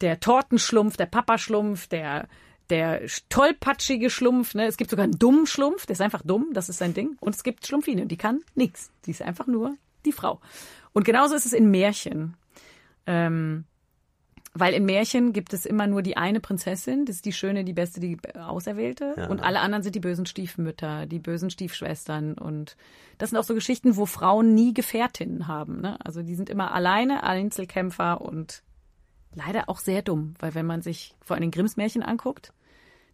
der Tortenschlumpf, der Papaschlumpf, der der tollpatschige Schlumpf, ne? Es gibt sogar einen dummen Schlumpf, der ist einfach dumm, das ist sein Ding. Und es gibt Schlumpfine, die kann nix. Die ist einfach nur die Frau. Und genauso ist es in Märchen. Ähm, weil in Märchen gibt es immer nur die eine Prinzessin, das ist die schöne, die beste, die Auserwählte. Ja. Und alle anderen sind die bösen Stiefmütter, die bösen Stiefschwestern. Und das sind auch so Geschichten, wo Frauen nie Gefährtinnen haben. Ne? Also die sind immer alleine, Einzelkämpfer und leider auch sehr dumm. Weil wenn man sich vor allem Grimms Märchen anguckt,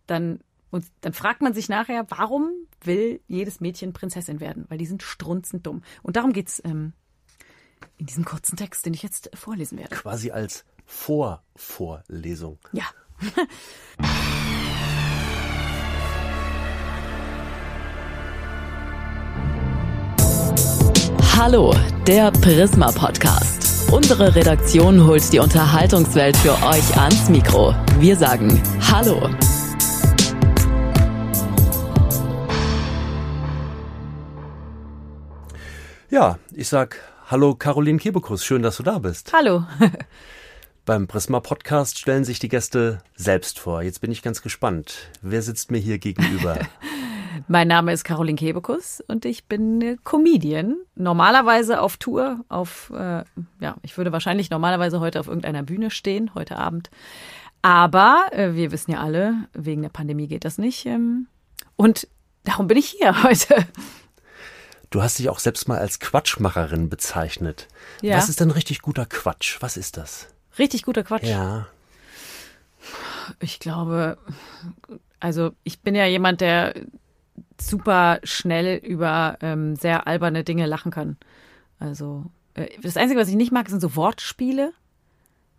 dann, und dann fragt man sich nachher, warum will jedes Mädchen Prinzessin werden? Weil die sind strunzend dumm. Und darum geht's ähm, in diesem kurzen Text, den ich jetzt vorlesen werde. Quasi als Vorvorlesung. Ja. Hallo, der Prisma Podcast. Unsere Redaktion holt die Unterhaltungswelt für euch ans Mikro. Wir sagen Hallo. Ja, ich sag Hallo Caroline Kebekus, schön, dass du da bist. Hallo. Beim Prisma Podcast stellen sich die Gäste selbst vor. Jetzt bin ich ganz gespannt. Wer sitzt mir hier gegenüber? Mein Name ist Caroline Kebekus und ich bin eine Comedian. Normalerweise auf Tour, auf, äh, ja, ich würde wahrscheinlich normalerweise heute auf irgendeiner Bühne stehen, heute Abend. Aber äh, wir wissen ja alle, wegen der Pandemie geht das nicht. Ähm, und darum bin ich hier heute. Du hast dich auch selbst mal als Quatschmacherin bezeichnet. Ja. Was ist denn richtig guter Quatsch? Was ist das? Richtig guter Quatsch. Ja. Ich glaube, also ich bin ja jemand, der super schnell über ähm, sehr alberne Dinge lachen kann. Also äh, das Einzige, was ich nicht mag, sind so Wortspiele.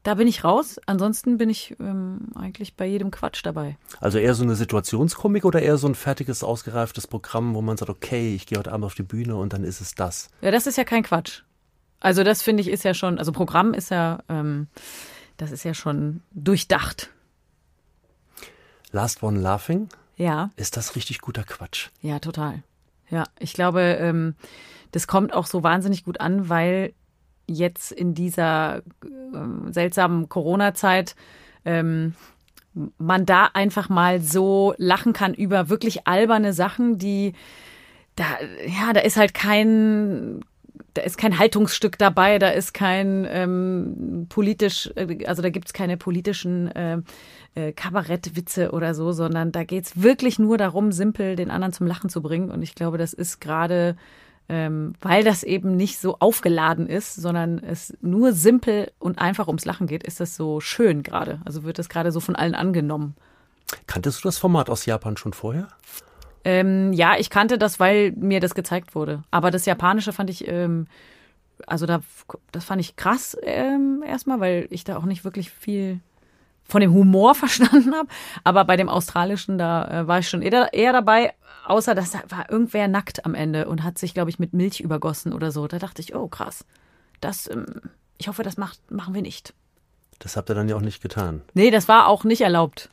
Da bin ich raus. Ansonsten bin ich ähm, eigentlich bei jedem Quatsch dabei. Also eher so eine Situationskomik oder eher so ein fertiges, ausgereiftes Programm, wo man sagt, okay, ich gehe heute Abend auf die Bühne und dann ist es das. Ja, das ist ja kein Quatsch. Also das finde ich ist ja schon, also Programm ist ja, ähm, das ist ja schon durchdacht. Last One Laughing, Ja. ist das richtig guter Quatsch? Ja, total. Ja, ich glaube, ähm, das kommt auch so wahnsinnig gut an, weil jetzt in dieser ähm, seltsamen Corona-Zeit ähm, man da einfach mal so lachen kann über wirklich alberne Sachen, die da, ja, da ist halt kein, da ist kein Haltungsstück dabei, da ist kein ähm, politisch, äh, also da gibt's keine politischen äh, äh, Kabarettwitze oder so, sondern da geht's wirklich nur darum, simpel den anderen zum Lachen zu bringen. Und ich glaube, das ist gerade, ähm, weil das eben nicht so aufgeladen ist, sondern es nur simpel und einfach ums Lachen geht, ist das so schön gerade. Also wird das gerade so von allen angenommen. Kanntest du das Format aus Japan schon vorher? Ähm, ja, ich kannte das, weil mir das gezeigt wurde. Aber das Japanische fand ich, ähm, also da, das fand ich krass ähm, erstmal, weil ich da auch nicht wirklich viel von dem Humor verstanden habe. Aber bei dem Australischen, da äh, war ich schon eher, eher dabei, außer dass da war irgendwer nackt am Ende und hat sich, glaube ich, mit Milch übergossen oder so. Da dachte ich, oh krass, das, ähm, ich hoffe, das macht, machen wir nicht. Das habt ihr dann ja auch nicht getan. Nee, das war auch nicht erlaubt.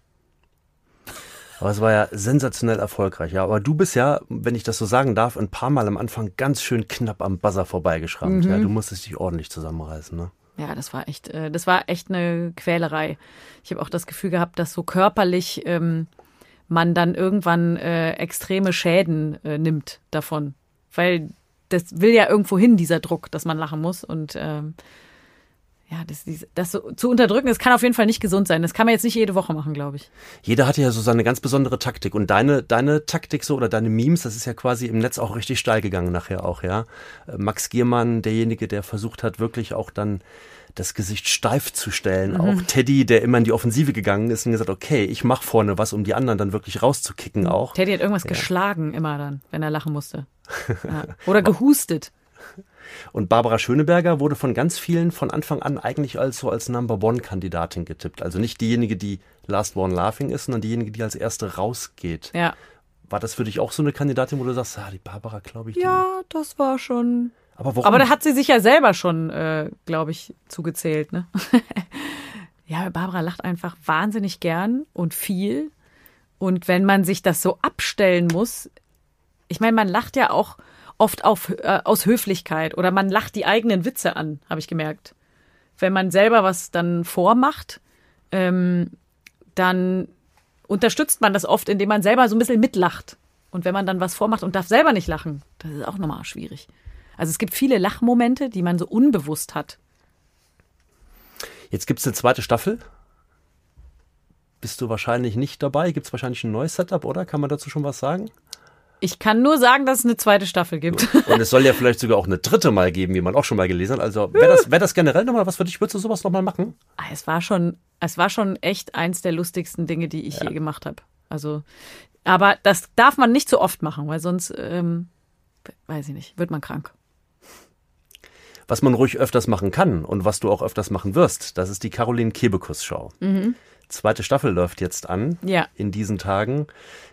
Aber es war ja sensationell erfolgreich. Ja, aber du bist ja, wenn ich das so sagen darf, ein paar Mal am Anfang ganz schön knapp am Buzzer vorbeigeschrammt. Ja, du musstest dich ordentlich zusammenreißen. Ne? Ja, das war echt, äh, das war echt eine Quälerei. Ich habe auch das Gefühl gehabt, dass so körperlich ähm, man dann irgendwann äh, extreme Schäden äh, nimmt davon. Weil das will ja irgendwo hin, dieser Druck, dass man lachen muss. Und ähm, ja, das, das so, zu unterdrücken, das kann auf jeden Fall nicht gesund sein. Das kann man jetzt nicht jede Woche machen, glaube ich. Jeder hatte ja so seine ganz besondere Taktik. Und deine, deine Taktik so oder deine Memes, das ist ja quasi im Netz auch richtig steil gegangen nachher auch, ja. Äh, Max Giermann, derjenige, der versucht hat, wirklich auch dann das Gesicht steif zu stellen. Mhm. Auch Teddy, der immer in die Offensive gegangen ist und gesagt, okay, ich mach vorne was, um die anderen dann wirklich rauszukicken auch. Teddy hat irgendwas geschlagen immer dann, wenn er lachen musste. Ja. Oder gehustet. Und Barbara Schöneberger wurde von ganz vielen von Anfang an eigentlich als so als Number One Kandidatin getippt. Also nicht diejenige, die Last One Laughing ist, sondern diejenige, die als erste rausgeht. Ja. War das für dich auch so eine Kandidatin, wo du sagst, ah, die Barbara, glaube ich, die. Ja, das war schon Aber warum? Aber da hat sie sich ja selber schon, äh, glaube ich, zugezählt, ne? ja, Barbara lacht einfach wahnsinnig gern und viel. Und wenn man sich das so abstellen muss, ich meine, man lacht ja auch oft auf, äh, aus Höflichkeit oder man lacht die eigenen Witze an, habe ich gemerkt. Wenn man selber was dann vormacht, ähm, dann unterstützt man das oft, indem man selber so ein bisschen mitlacht. Und wenn man dann was vormacht und darf selber nicht lachen, das ist auch nochmal schwierig. Also es gibt viele Lachmomente, die man so unbewusst hat. Jetzt gibt es eine zweite Staffel. Bist du wahrscheinlich nicht dabei? Gibt es wahrscheinlich ein neues Setup, oder? Kann man dazu schon was sagen? Ich kann nur sagen, dass es eine zweite Staffel gibt. Und es soll ja vielleicht sogar auch eine dritte mal geben, wie man auch schon mal gelesen hat. Also wäre das, wär das generell nochmal was für dich? Würdest du sowas nochmal machen? Ah, es war schon, es war schon echt eins der lustigsten Dinge, die ich ja. je gemacht habe. Also, aber das darf man nicht so oft machen, weil sonst, ähm, weiß ich nicht, wird man krank. Was man ruhig öfters machen kann und was du auch öfters machen wirst, das ist die Caroline Kebekus Show. Mhm. Zweite Staffel läuft jetzt an ja. in diesen Tagen.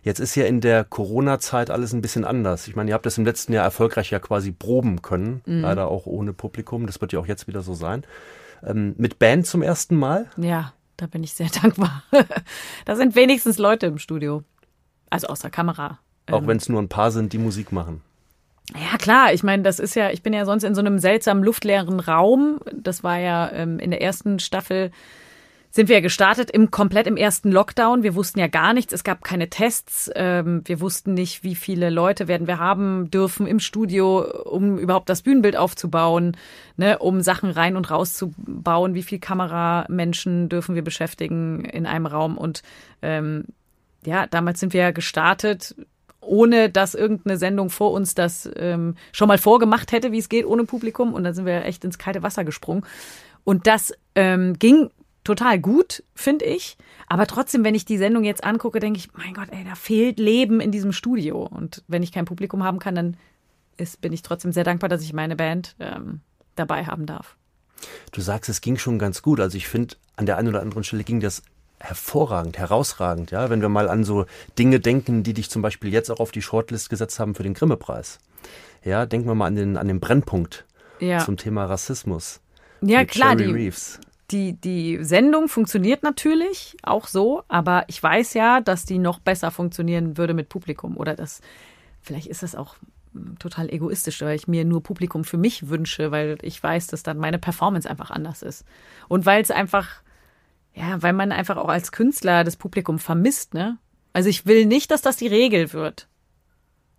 Jetzt ist ja in der Corona-Zeit alles ein bisschen anders. Ich meine, ihr habt das im letzten Jahr erfolgreich ja quasi proben können, mhm. leider auch ohne Publikum. Das wird ja auch jetzt wieder so sein. Ähm, mit Band zum ersten Mal? Ja, da bin ich sehr dankbar. da sind wenigstens Leute im Studio. Also außer Kamera. Auch ähm, wenn es nur ein paar sind, die Musik machen. Ja, klar. Ich meine, das ist ja, ich bin ja sonst in so einem seltsamen luftleeren Raum. Das war ja ähm, in der ersten Staffel sind wir gestartet im komplett im ersten Lockdown. Wir wussten ja gar nichts. Es gab keine Tests. Ähm, wir wussten nicht, wie viele Leute werden wir haben dürfen im Studio, um überhaupt das Bühnenbild aufzubauen, ne, um Sachen rein und raus zu bauen. Wie viele Kameramenschen dürfen wir beschäftigen in einem Raum? Und ähm, ja, damals sind wir gestartet ohne dass irgendeine Sendung vor uns das ähm, schon mal vorgemacht hätte, wie es geht ohne Publikum. Und dann sind wir echt ins kalte Wasser gesprungen. Und das ähm, ging total gut, finde ich. Aber trotzdem, wenn ich die Sendung jetzt angucke, denke ich, mein Gott, ey, da fehlt Leben in diesem Studio. Und wenn ich kein Publikum haben kann, dann ist, bin ich trotzdem sehr dankbar, dass ich meine Band ähm, dabei haben darf. Du sagst, es ging schon ganz gut. Also ich finde, an der einen oder anderen Stelle ging das hervorragend, herausragend, ja, wenn wir mal an so Dinge denken, die dich zum Beispiel jetzt auch auf die Shortlist gesetzt haben für den Grimme-Preis. Ja, denken wir mal an den, an den Brennpunkt ja. zum Thema Rassismus. Ja, klar, Jerry die, Reeves die, die Sendung funktioniert natürlich auch so, aber ich weiß ja, dass die noch besser funktionieren würde mit Publikum oder das, vielleicht ist das auch hm, total egoistisch, weil ich mir nur Publikum für mich wünsche, weil ich weiß, dass dann meine Performance einfach anders ist. Und weil es einfach, ja, weil man einfach auch als Künstler das Publikum vermisst, ne? Also ich will nicht, dass das die Regel wird.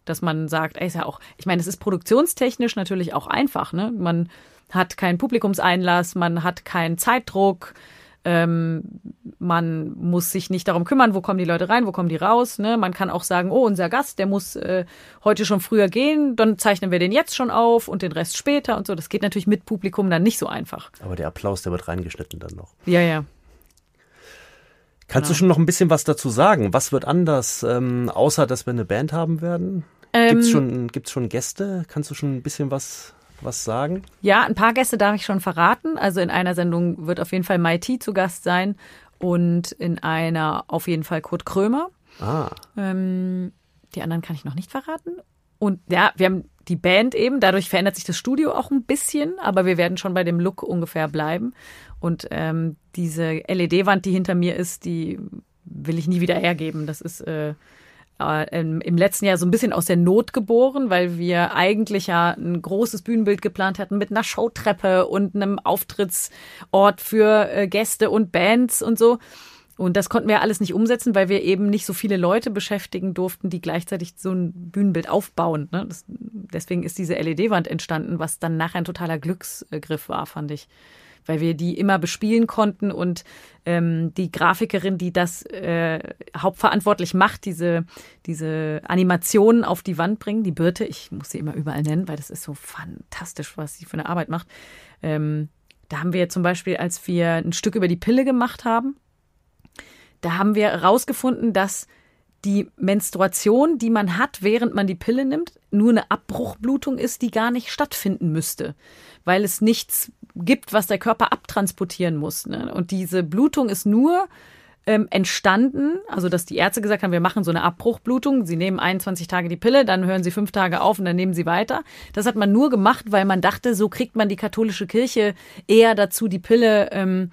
Dass man sagt, ey, ist ja auch, ich meine, es ist produktionstechnisch natürlich auch einfach, ne? Man hat keinen Publikumseinlass, man hat keinen Zeitdruck, ähm, man muss sich nicht darum kümmern, wo kommen die Leute rein, wo kommen die raus. Ne? Man kann auch sagen, oh, unser Gast, der muss äh, heute schon früher gehen, dann zeichnen wir den jetzt schon auf und den Rest später und so. Das geht natürlich mit Publikum dann nicht so einfach. Aber der Applaus, der wird reingeschnitten dann noch. Ja, ja. Kannst genau. du schon noch ein bisschen was dazu sagen? Was wird anders, ähm, außer dass wir eine Band haben werden? Ähm, gibt's schon, gibt's schon Gäste? Kannst du schon ein bisschen was was sagen? Ja, ein paar Gäste darf ich schon verraten. Also in einer Sendung wird auf jeden Fall Mighty zu Gast sein und in einer auf jeden Fall Kurt Krömer. Ah. Ähm, die anderen kann ich noch nicht verraten. Und ja, wir haben die Band eben, dadurch verändert sich das Studio auch ein bisschen, aber wir werden schon bei dem Look ungefähr bleiben. Und ähm, diese LED-Wand, die hinter mir ist, die will ich nie wieder hergeben. Das ist äh, äh, im letzten Jahr so ein bisschen aus der Not geboren, weil wir eigentlich ja ein großes Bühnenbild geplant hatten mit einer Showtreppe und einem Auftrittsort für äh, Gäste und Bands und so. Und das konnten wir alles nicht umsetzen, weil wir eben nicht so viele Leute beschäftigen durften, die gleichzeitig so ein Bühnenbild aufbauen. Ne? Deswegen ist diese LED-Wand entstanden, was dann nachher ein totaler Glücksgriff war, fand ich weil wir die immer bespielen konnten und ähm, die Grafikerin, die das äh, hauptverantwortlich macht, diese, diese Animationen auf die Wand bringen, die Birte, ich muss sie immer überall nennen, weil das ist so fantastisch, was sie für eine Arbeit macht. Ähm, da haben wir zum Beispiel, als wir ein Stück über die Pille gemacht haben, da haben wir herausgefunden, dass die Menstruation, die man hat, während man die Pille nimmt, nur eine Abbruchblutung ist, die gar nicht stattfinden müsste, weil es nichts gibt, was der Körper abtransportieren muss. Ne? Und diese Blutung ist nur ähm, entstanden, also dass die Ärzte gesagt haben, wir machen so eine Abbruchblutung, sie nehmen 21 Tage die Pille, dann hören sie fünf Tage auf und dann nehmen sie weiter. Das hat man nur gemacht, weil man dachte, so kriegt man die katholische Kirche eher dazu, die Pille ähm,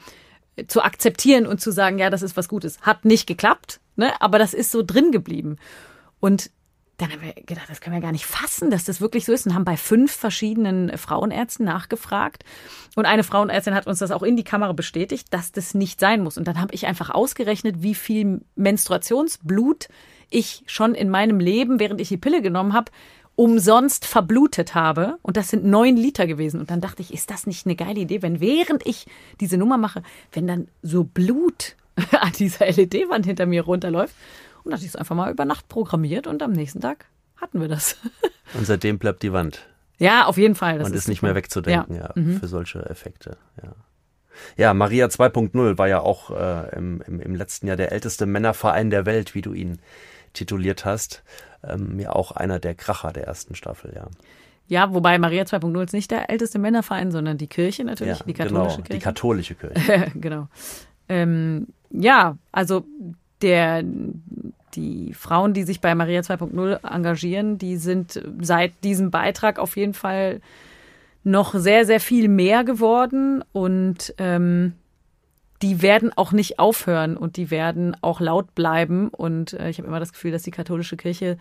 zu akzeptieren und zu sagen, ja, das ist was Gutes. Hat nicht geklappt, ne? aber das ist so drin geblieben. Und dann haben wir gedacht, das können wir gar nicht fassen, dass das wirklich so ist und haben bei fünf verschiedenen Frauenärzten nachgefragt. Und eine Frauenärztin hat uns das auch in die Kamera bestätigt, dass das nicht sein muss. Und dann habe ich einfach ausgerechnet, wie viel Menstruationsblut ich schon in meinem Leben, während ich die Pille genommen habe, umsonst verblutet habe. Und das sind neun Liter gewesen. Und dann dachte ich, ist das nicht eine geile Idee, wenn während ich diese Nummer mache, wenn dann so Blut an dieser LED-Wand hinter mir runterläuft. Und dann hatte ich es einfach mal über Nacht programmiert und am nächsten Tag hatten wir das. Und seitdem bleibt die Wand. Ja, auf jeden Fall. Das und ist, ist nicht mehr wegzudenken, ja, ja mhm. für solche Effekte. Ja. Ja, Maria 2.0 war ja auch äh, im, im, im letzten Jahr der älteste Männerverein der Welt, wie du ihn tituliert hast. Ähm, ja, auch einer der Kracher der ersten Staffel, ja. Ja, wobei Maria 2.0 ist nicht der älteste Männerverein, sondern die Kirche natürlich, ja, die katholische genau, Kirche. Die katholische Kirche. genau. Ähm, ja, also der, die Frauen, die sich bei Maria 2.0 engagieren, die sind seit diesem Beitrag auf jeden Fall noch sehr, sehr viel mehr geworden und ähm, die werden auch nicht aufhören und die werden auch laut bleiben. Und äh, ich habe immer das Gefühl, dass die katholische Kirche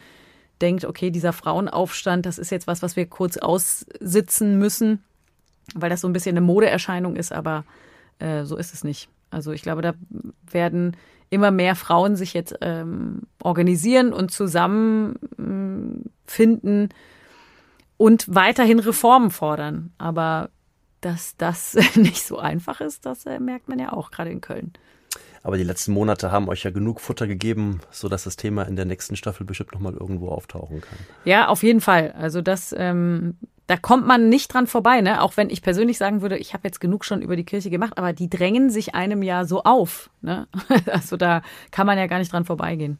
denkt, okay, dieser Frauenaufstand, das ist jetzt was, was wir kurz aussitzen müssen, weil das so ein bisschen eine Modeerscheinung ist, aber äh, so ist es nicht. Also ich glaube, da werden immer mehr Frauen sich jetzt ähm, organisieren und zusammenfinden mm, und weiterhin Reformen fordern. Aber dass das nicht so einfach ist, das äh, merkt man ja auch gerade in Köln. Aber die letzten Monate haben euch ja genug Futter gegeben, sodass das Thema in der nächsten Staffel bestimmt nochmal irgendwo auftauchen kann. Ja, auf jeden Fall. Also das, ähm, da kommt man nicht dran vorbei, ne? Auch wenn ich persönlich sagen würde, ich habe jetzt genug schon über die Kirche gemacht, aber die drängen sich einem ja so auf. Ne? Also da kann man ja gar nicht dran vorbeigehen.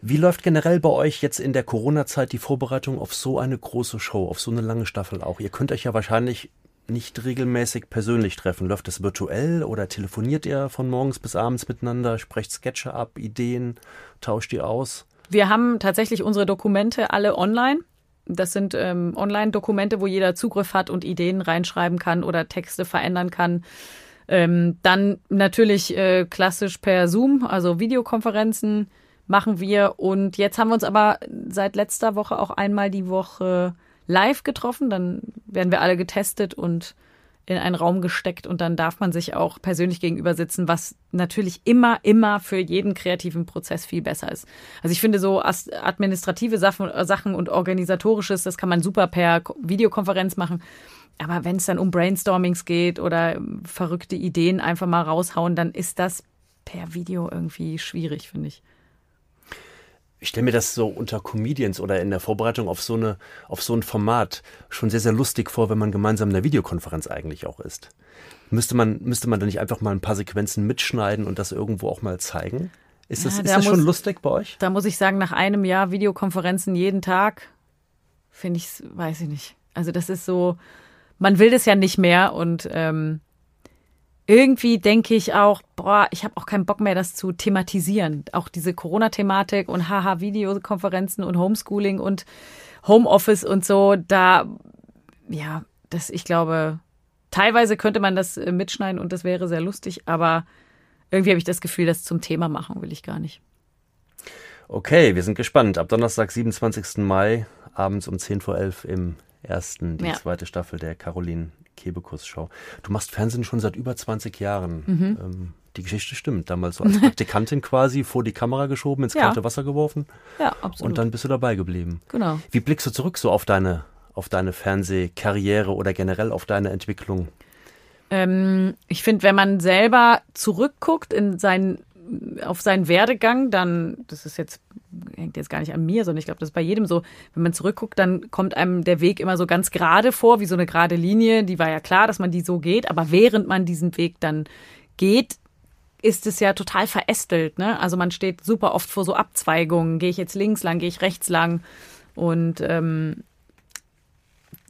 Wie läuft generell bei euch jetzt in der Corona-Zeit die Vorbereitung auf so eine große Show, auf so eine lange Staffel auch? Ihr könnt euch ja wahrscheinlich nicht regelmäßig persönlich treffen. Läuft das virtuell oder telefoniert ihr von morgens bis abends miteinander, sprecht Sketche ab, Ideen, tauscht ihr aus? Wir haben tatsächlich unsere Dokumente alle online. Das sind ähm, Online-Dokumente, wo jeder Zugriff hat und Ideen reinschreiben kann oder Texte verändern kann. Ähm, dann natürlich äh, klassisch per Zoom, also Videokonferenzen machen wir. Und jetzt haben wir uns aber seit letzter Woche auch einmal die Woche live getroffen. Dann werden wir alle getestet und in einen Raum gesteckt und dann darf man sich auch persönlich gegenüber sitzen, was natürlich immer, immer für jeden kreativen Prozess viel besser ist. Also ich finde so administrative Sachen und organisatorisches, das kann man super per Videokonferenz machen. Aber wenn es dann um Brainstormings geht oder verrückte Ideen einfach mal raushauen, dann ist das per Video irgendwie schwierig, finde ich ich stelle mir das so unter Comedians oder in der Vorbereitung auf so eine, auf so ein Format schon sehr, sehr lustig vor, wenn man gemeinsam in der Videokonferenz eigentlich auch ist. Müsste man, müsste man da nicht einfach mal ein paar Sequenzen mitschneiden und das irgendwo auch mal zeigen? Ist das, ja, ist das muss, schon lustig bei euch? Da muss ich sagen, nach einem Jahr Videokonferenzen jeden Tag, finde ich, weiß ich nicht. Also das ist so, man will das ja nicht mehr und ähm, irgendwie denke ich auch, boah, ich habe auch keinen Bock mehr, das zu thematisieren. Auch diese Corona-Thematik und haha, Videokonferenzen und Homeschooling und Homeoffice und so, da, ja, das, ich glaube, teilweise könnte man das äh, mitschneiden und das wäre sehr lustig, aber irgendwie habe ich das Gefühl, das zum Thema machen will ich gar nicht. Okay, wir sind gespannt. Ab Donnerstag, 27. Mai, abends um 10 vor 11 im ersten, die ja. zweite Staffel der Caroline Kebekus-Show. Du machst Fernsehen schon seit über 20 Jahren. Mhm. Ähm, die Geschichte stimmt. Damals so als Praktikantin quasi vor die Kamera geschoben, ins kalte ja. Wasser geworfen. Ja, absolut. Und dann bist du dabei geblieben. Genau. Wie blickst du zurück so auf deine, auf deine Fernsehkarriere oder generell auf deine Entwicklung? Ähm, ich finde, wenn man selber zurückguckt in seinen auf seinen Werdegang, dann, das ist jetzt, hängt jetzt gar nicht an mir, sondern ich glaube, das ist bei jedem so, wenn man zurückguckt, dann kommt einem der Weg immer so ganz gerade vor, wie so eine gerade Linie. Die war ja klar, dass man die so geht, aber während man diesen Weg dann geht, ist es ja total verästelt. Ne? Also man steht super oft vor so Abzweigungen. Gehe ich jetzt links lang, gehe ich rechts lang? Und ähm,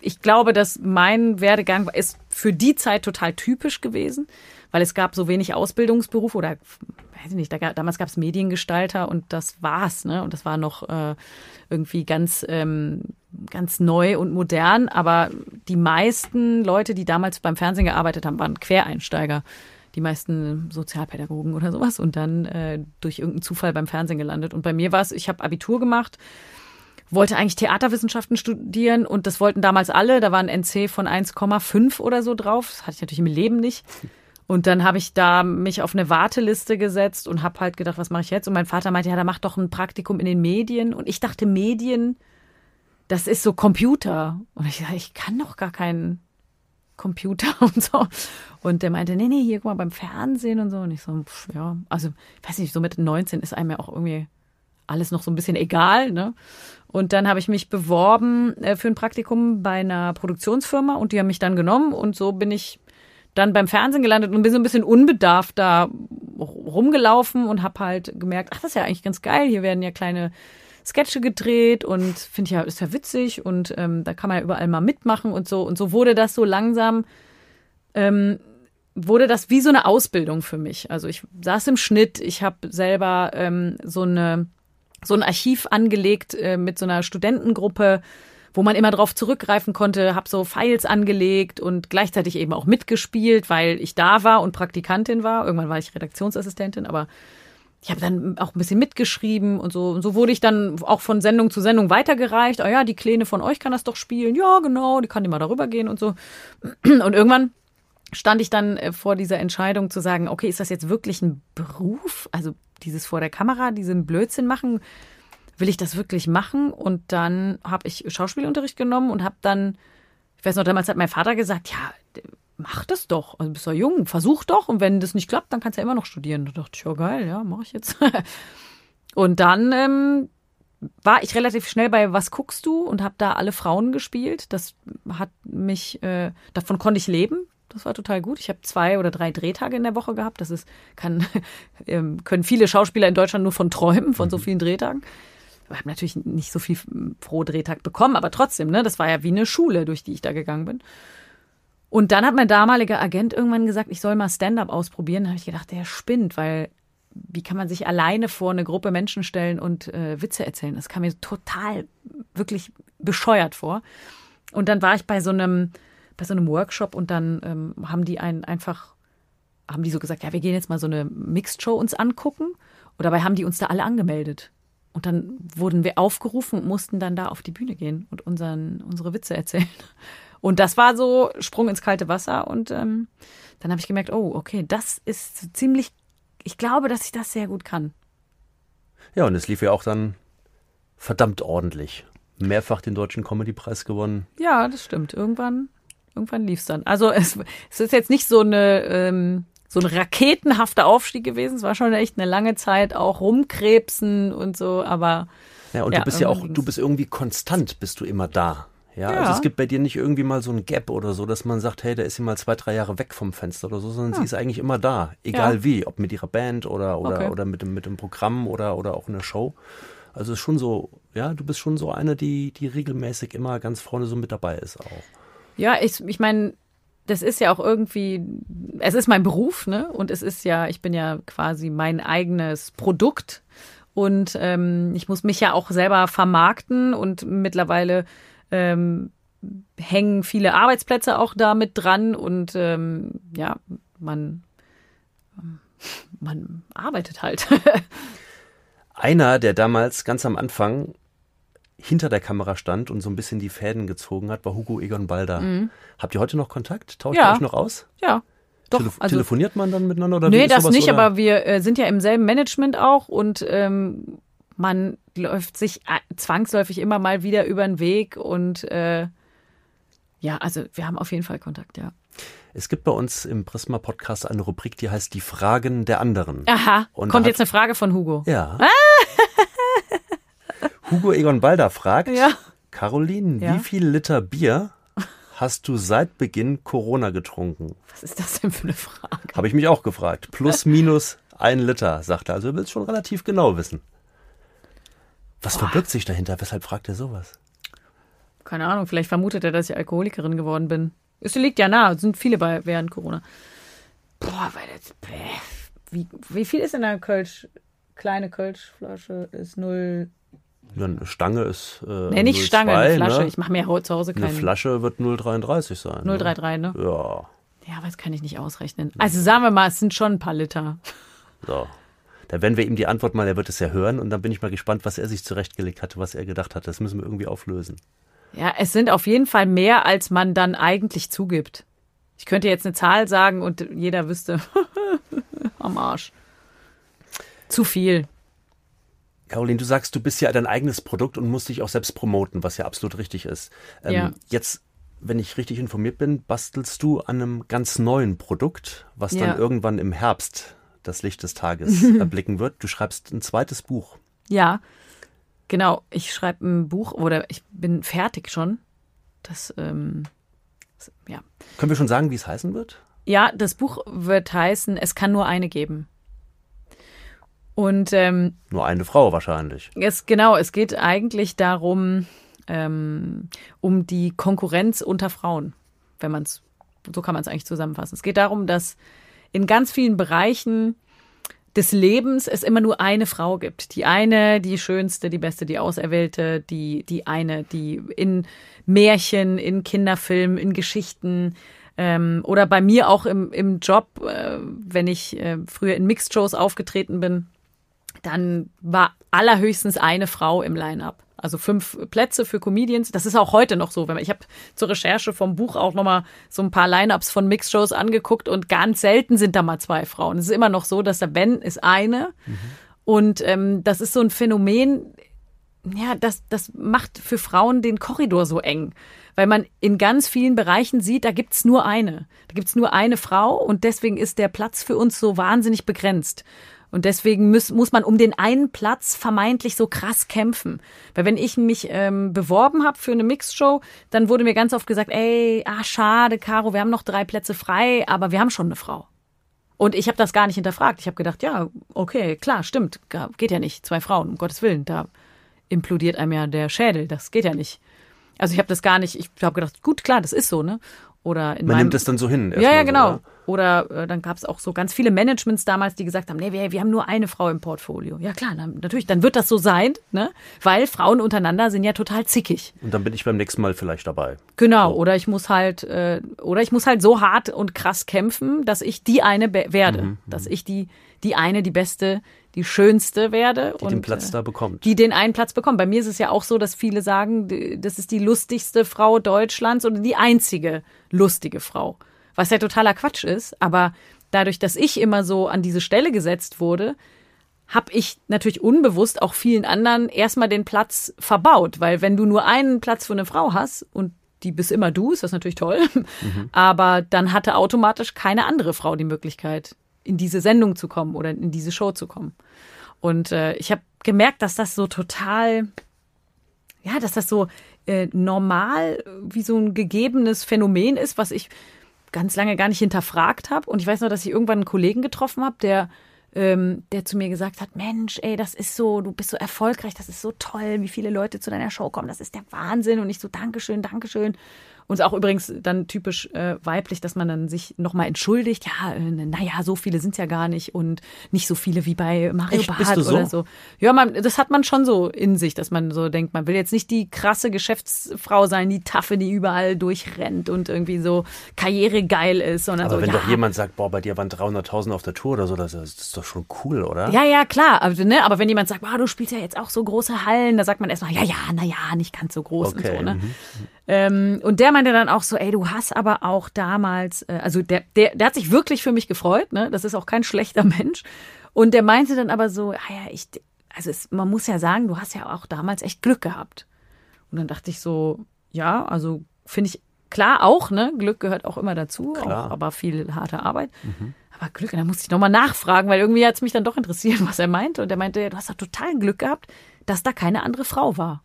ich glaube, dass mein Werdegang ist für die Zeit total typisch gewesen, weil es gab so wenig Ausbildungsberufe oder weiß ich nicht, da, damals gab es Mediengestalter und das war's, ne? Und das war noch äh, irgendwie ganz, ähm, ganz neu und modern. Aber die meisten Leute, die damals beim Fernsehen gearbeitet haben, waren Quereinsteiger. die meisten Sozialpädagogen oder sowas und dann äh, durch irgendeinen Zufall beim Fernsehen gelandet. Und bei mir war es, ich habe Abitur gemacht, wollte eigentlich Theaterwissenschaften studieren und das wollten damals alle. Da war ein NC von 1,5 oder so drauf. Das hatte ich natürlich im Leben nicht. Und dann habe ich da mich auf eine Warteliste gesetzt und habe halt gedacht, was mache ich jetzt? Und mein Vater meinte, ja, da mach doch ein Praktikum in den Medien. Und ich dachte, Medien, das ist so Computer. Und ich dachte, ich kann doch gar keinen Computer und so. Und der meinte, nee, nee, hier guck mal beim Fernsehen und so. Und ich so, pff, ja, also, ich weiß nicht, so mit 19 ist einem ja auch irgendwie alles noch so ein bisschen egal, ne? Und dann habe ich mich beworben äh, für ein Praktikum bei einer Produktionsfirma und die haben mich dann genommen und so bin ich dann beim Fernsehen gelandet und bin so ein bisschen unbedarft da rumgelaufen und habe halt gemerkt, ach, das ist ja eigentlich ganz geil. Hier werden ja kleine Sketche gedreht und finde ich ja, ist ja witzig und ähm, da kann man ja überall mal mitmachen und so. Und so wurde das so langsam, ähm, wurde das wie so eine Ausbildung für mich. Also ich saß im Schnitt, ich habe selber ähm, so eine so ein Archiv angelegt äh, mit so einer Studentengruppe wo man immer drauf zurückgreifen konnte, habe so Files angelegt und gleichzeitig eben auch mitgespielt, weil ich da war und Praktikantin war. Irgendwann war ich Redaktionsassistentin, aber ich habe dann auch ein bisschen mitgeschrieben und so. Und so wurde ich dann auch von Sendung zu Sendung weitergereicht. Ah ja, die Kleine von euch kann das doch spielen. Ja, genau, die kann immer darüber gehen und so. Und irgendwann stand ich dann äh, vor dieser Entscheidung zu sagen, okay, ist das jetzt wirklich ein Beruf? Also dieses vor der Kamera, diesen Blödsinn machen, will ich das wirklich machen? Und dann habe ich Schauspielunterricht genommen und habe dann, ich weiß noch, damals hat mein Vater gesagt, ja, mach das doch. Also bist du jung, versuch doch. Und wenn das nicht klappt, dann kannst du ja immer noch studieren. Da dachte ich, ja geil, ja, mache ich jetzt. und dann ähm, war ich relativ schnell bei Was guckst du und habe da alle Frauen gespielt. Das hat mich, äh, davon konnte ich leben. Das war total gut. Ich habe zwei oder drei Drehtage in der Woche gehabt. Das ist, kann, ähm, können viele Schauspieler in Deutschland nur von träumen, von so mhm. vielen Drehtagen. Ich habe natürlich nicht so viel pro Drehtag bekommen, aber trotzdem, ne, das war ja wie eine Schule, durch die ich da gegangen bin. Und dann hat mein damaliger Agent irgendwann gesagt, ich soll mal Stand-up ausprobieren. Da habe ich gedacht, der spinnt, weil wie kann man sich alleine vor eine Gruppe Menschen stellen und äh, Witze erzählen? Das kam mir total wirklich bescheuert vor. Und dann war ich bei so einem bei so einem Workshop und dann ähm, haben die einen einfach haben die so gesagt, ja, wir gehen jetzt mal so eine Mixed Show uns angucken. Und dabei haben die uns da alle angemeldet. Und dann wurden wir aufgerufen und mussten dann da auf die Bühne gehen und unseren, unsere Witze erzählen. Und das war so Sprung ins kalte Wasser. Und ähm, dann habe ich gemerkt, oh, okay, das ist ziemlich, ich glaube, dass ich das sehr gut kann. Ja, und es lief ja auch dann verdammt ordentlich. Mehrfach den Deutschen Comedy-Preis gewonnen. Ja, das stimmt. Irgendwann, irgendwann lief es dann. Also es, es ist jetzt nicht so eine ähm, so ein raketenhafter Aufstieg gewesen. Es war schon echt eine lange Zeit auch rumkrebsen und so, aber. Ja, und ja, du bist ja auch, du bist irgendwie konstant, bist du immer da. Ja, ja, also es gibt bei dir nicht irgendwie mal so ein Gap oder so, dass man sagt, hey, da ist sie mal zwei, drei Jahre weg vom Fenster oder so, sondern ja. sie ist eigentlich immer da, egal ja. wie, ob mit ihrer Band oder oder okay. oder mit dem mit dem Programm oder oder auch in der Show. Also es ist schon so, ja, du bist schon so eine, die die regelmäßig immer ganz vorne so mit dabei ist auch. Ja, ich ich meine, das ist ja auch irgendwie, es ist mein Beruf, ne? Und es ist ja, ich bin ja quasi mein eigenes Produkt. Und ähm, ich muss mich ja auch selber vermarkten und mittlerweile ähm, hängen viele Arbeitsplätze auch damit dran und ähm, ja, man, man arbeitet halt. Einer, der damals ganz am Anfang hinter der Kamera stand und so ein bisschen die Fäden gezogen hat, war Hugo Egon Balder. Mhm. Habt ihr heute noch Kontakt? Tauscht ja. ihr euch noch aus? Ja. Doch, Telef also, telefoniert man dann miteinander oder Nee, das sowas, nicht, oder? aber wir äh, sind ja im selben Management auch und ähm, man läuft sich zwangsläufig immer mal wieder über den Weg und äh, ja, also wir haben auf jeden Fall Kontakt, ja. Es gibt bei uns im Prisma Podcast eine Rubrik, die heißt Die Fragen der anderen. Aha. Und Kommt jetzt eine Frage von Hugo. Ja. Ah! Hugo Egon Balder fragt, ja. Caroline, ja? wie viel Liter Bier hast du seit Beginn Corona getrunken? Was ist das denn für eine Frage? Habe ich mich auch gefragt. Plus, minus ein Liter, sagt er. Also du willst schon relativ genau wissen. Was Boah. verbirgt sich dahinter? Weshalb fragt er sowas? Keine Ahnung, vielleicht vermutet er, dass ich Alkoholikerin geworden bin. Es liegt ja nah, es sind viele bei während Corona. Boah, weil das, wie, wie viel ist in einer Kölsch, kleine Kölschflasche? Ist 0, ja, eine Stange ist. Äh, nee, nicht 02, Stange, eine Flasche. Ne? Ich mache mir zu Hause keine. Eine Flasche wird 0,33 sein. 0,33, ne? ne? Ja. Ja, aber das kann ich nicht ausrechnen. Also sagen wir mal, es sind schon ein paar Liter. So. Da werden wir ihm die Antwort mal, er wird es ja hören und dann bin ich mal gespannt, was er sich zurechtgelegt hatte, was er gedacht hat. Das müssen wir irgendwie auflösen. Ja, es sind auf jeden Fall mehr, als man dann eigentlich zugibt. Ich könnte jetzt eine Zahl sagen und jeder wüsste, am Arsch. Zu viel. Caroline, du sagst, du bist ja dein eigenes Produkt und musst dich auch selbst promoten, was ja absolut richtig ist. Ähm, Ja. Jetzt, wenn ich richtig informiert bin, bastelst du an einem ganz neuen Produkt, was Ja. dann irgendwann im Herbst das Licht des Tages erblicken wird. Du schreibst ein zweites Buch. Ja, genau. Ich schreibe ein Buch oder ich bin fertig schon. Das, ähm, das- ja. Können wir schon sagen, wie es heißen wird? Ja, das Buch wird heißen, es kann nur eine geben. Und ähm, Nur eine Frau wahrscheinlich. es genau, es geht eigentlich darum, ähm, um die Konkurrenz unter Frauen, wenn man es, so kann man es eigentlich zusammenfassen. Es geht darum, dass in ganz vielen Bereichen des Lebens es immer nur eine Frau gibt. Die eine, die schönste, die beste, die auserwählte, die, die eine, die in Märchen, in Kinderfilmen, in Geschichten ähm, oder bei mir auch im, im Job, äh, wenn ich äh, früher in Mixed-Shows aufgetreten bin, dann war allerhöchstens eine Frau im Line-up. Also fünf Plätze für Comedians. Das ist auch heute noch so. Wenn man, ich habe zur Recherche vom Buch auch nochmal so ein paar Line-ups von Mixed-Shows angeguckt und ganz selten sind da mal zwei Frauen. Es ist immer noch so, dass der Ben ist eine. Und ähm, das ist so ein Phänomen, ja, das, das macht für Frauen den Korridor so eng. Weil man in ganz vielen Bereichen sieht, da gibt's nur eine. Da gibt's nur eine Frau und deswegen ist der Platz für uns so wahnsinnig begrenzt. Und deswegen muss, muss man um den einen Platz vermeintlich so krass kämpfen. Weil wenn ich mich ähm, beworben habe für eine Mixshow, dann wurde mir ganz oft gesagt, ey, ah, schade, Caro, wir haben noch drei Plätze frei, aber wir haben schon eine Frau. Und ich habe das gar nicht hinterfragt. Ich habe gedacht, ja, okay, klar, stimmt, geht ja nicht. Zwei Frauen, um Gottes Willen, da implodiert einem ja der Schädel. Das geht ja nicht. Also ich habe das gar nicht, ich habe gedacht, gut, klar, das ist so, ne? Oder in Man meinem, nimmt es dann so hin. ja, ja, genau. So, Oder äh, dann gab es auch so ganz viele Managements damals, die gesagt haben, nee, wir, wir haben nur eine Frau im Portfolio. Ja klar, dann, natürlich, dann wird das so sein, ne? Weil Frauen untereinander sind ja total zickig. und dann bin ich beim nächsten Mal vielleicht dabei. Genau, oder ich muss halt, äh, oder ich muss halt so hart und krass kämpfen, dass ich die eine werde, Mhm, dass ich die, die eine, die beste, die schönste werde Die und den Platz äh, da bekommt. die den einen Platz bekommen. Bei mir ist es ja auch so, dass viele sagen, das ist die lustigste Frau Deutschlands oder die einzige lustige Frau. Was ja totaler Quatsch ist, aber dadurch, dass ich immer so an diese Stelle gesetzt wurde, habe ich natürlich unbewusst auch vielen anderen erstmal den Platz verbaut, weil wenn du nur einen Platz für eine Frau hast und die bist immer du, ist das natürlich toll, aber dann hatte automatisch keine andere Frau die Möglichkeit, in diese Sendung zu kommen oder in diese Show zu kommen. Und äh, ich habe gemerkt, dass das so total, ja, dass das so äh, normal wie so ein gegebenes Phänomen ist, was ich ganz lange gar nicht hinterfragt habe. Und ich weiß noch, dass ich irgendwann einen Kollegen getroffen habe, der, ähm, der zu mir gesagt hat, Mensch, ey, das ist so, du bist so erfolgreich, das ist so toll, wie viele Leute zu deiner Show kommen, das ist der Wahnsinn. Und ich so, Dankeschön, Dankeschön. Und ist auch übrigens dann typisch äh, weiblich, dass man dann sich nochmal entschuldigt. Ja, äh, naja, so viele sind's ja gar nicht und nicht so viele wie bei Mario Echt? Barth so? oder so. Ja, man, das hat man schon so in sich, dass man so denkt, man will jetzt nicht die krasse Geschäftsfrau sein, die Taffe, die überall durchrennt und irgendwie so karrieregeil ist, sondern Aber so, wenn ja, doch jemand sagt, boah, bei dir waren 300.000 auf der Tour oder so, das ist, doch schon cool, oder? Ja, ja, klar. Aber, ne, aber wenn jemand sagt, wow, du spielst ja jetzt auch so große Hallen, da sagt man erstmal, ja, ja, na ja, nicht ganz so groß Okay, und so, ne? mhm. Ähm, und der meinte dann auch so, ey, du hast aber auch damals, äh, also der, der, der hat sich wirklich für mich gefreut, ne? Das ist auch kein schlechter Mensch. Und der meinte dann aber so, ah ja, ich, also es, man muss ja sagen, du hast ja auch damals echt Glück gehabt. Und dann dachte ich so, ja, also finde ich klar auch, ne? Glück gehört auch immer dazu, Klar. auch, aber viel harte Arbeit. Aber Glück, und dann musste ich nochmal nachfragen, weil irgendwie hat es mich dann doch interessiert, was er meinte. Und er meinte, du hast doch total Glück gehabt, dass da keine andere Frau war.